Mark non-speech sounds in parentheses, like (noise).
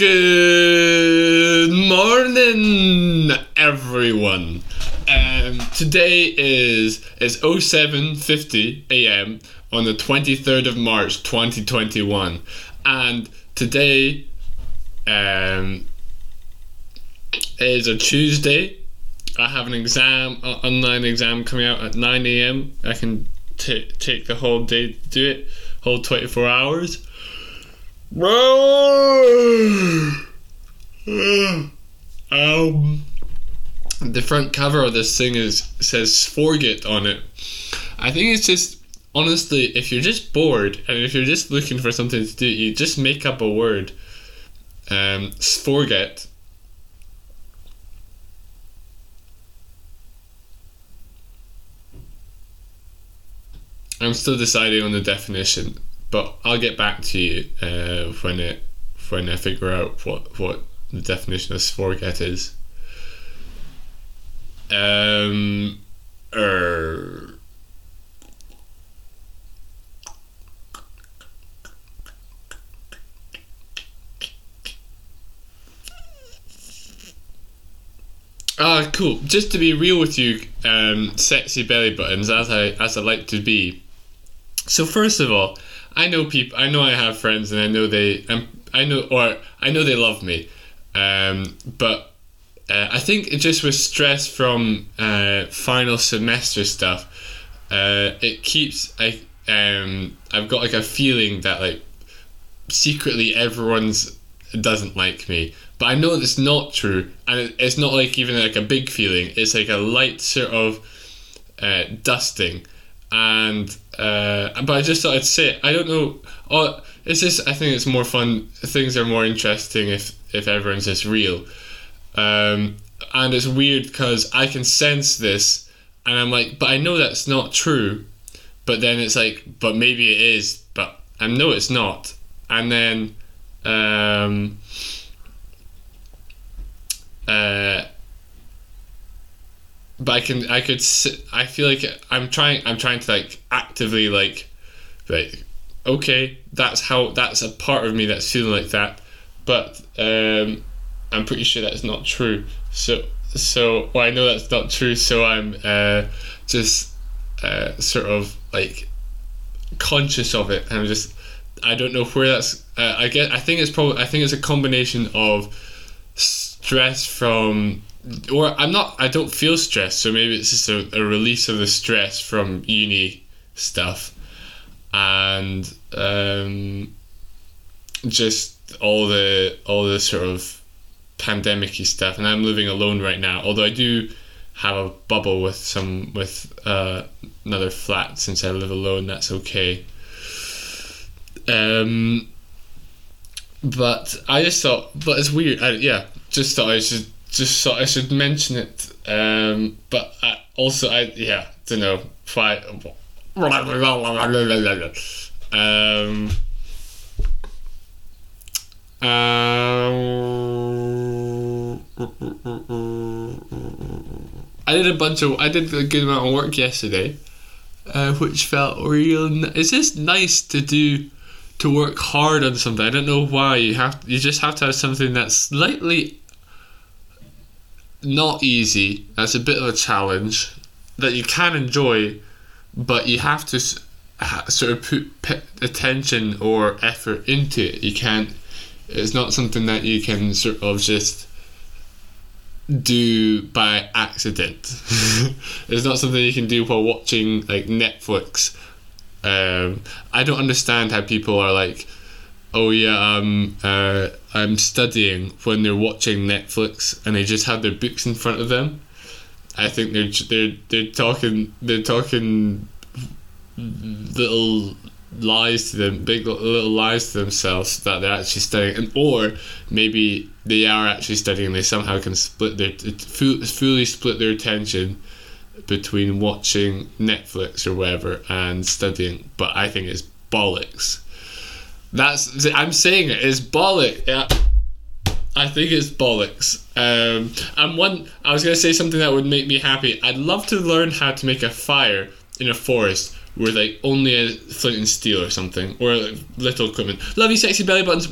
Good morning, everyone. Um, today is is 0750 a.m. on the 23rd of March 2021, and today um, is a Tuesday. I have an exam, an online exam coming out at 9 a.m. I can t- take the whole day to do it, whole 24 hours. (sighs) um, the front cover of this thing is says "Forget" on it. I think it's just honestly, if you're just bored and if you're just looking for something to do, you just make up a word. Um, "Forget." I'm still deciding on the definition, but I'll get back to you uh, when it when I figure out what what the definition of forget is. Um, er, Ah, cool. Just to be real with you, um, sexy belly buttons, as I as I like to be. So first of all, I know people. I know I have friends, and I know they. Um, I know, or I know they love me. Um, but uh, I think it just was stress from uh, final semester stuff, uh, it keeps. I um, I've got like a feeling that like secretly everyone's doesn't like me, but I know it's not true, and it's not like even like a big feeling. It's like a light sort of uh, dusting and uh, but I just thought I'd say. I don't know. Oh, it's just I think it's more fun. Things are more interesting if if everyone's just real. Um, and it's weird because I can sense this, and I'm like, but I know that's not true. But then it's like, but maybe it is. But I know it's not. And then, um, uh, but I can I could I feel like I'm trying I'm trying to like actively like like okay that's how that's a part of me that's feeling like that but um, I'm pretty sure that's not true. So so well I know that's not true so I'm uh, just uh, sort of like conscious of it. And I'm just I don't know where that's uh, I get I think it's probably I think it's a combination of stress from or I'm not I don't feel stressed so maybe it's just a, a release of the stress from uni stuff. And um, just all the all the sort of pandemicy stuff. And I'm living alone right now although I do have a bubble with some with uh, another flat since I live alone that's okay. Um, but I just thought but it's weird I, yeah just thought I should just thought I should mention it. Um, but I, also, I yeah, don't know why. Um, um, I did a bunch of I did a good amount of work yesterday, uh, which felt real. It's just nice to do to work hard on something. I don't know why you have you just have to have something that's slightly not easy. That's a bit of a challenge that you can enjoy, but you have to sort of put attention or effort into it. You can't. It's not something that you can sort of just do by accident. (laughs) it's not something you can do while watching like Netflix. Um, I don't understand how people are like oh yeah, um, uh, I'm studying when they're watching Netflix and they just have their books in front of them. I think they're they're they're talking they're talking little lies to them, big little lies to themselves that they're actually studying, and or maybe they are actually studying. They somehow can split their fully split their attention between watching Netflix or whatever and studying. But I think it's bollocks. That's I'm saying it is bollock. Yeah. I think it's bollocks. Um, and one, I was gonna say something that would make me happy. I'd love to learn how to make a fire in a forest with like only a flint and steel or something, or little equipment. Love you, sexy belly buttons.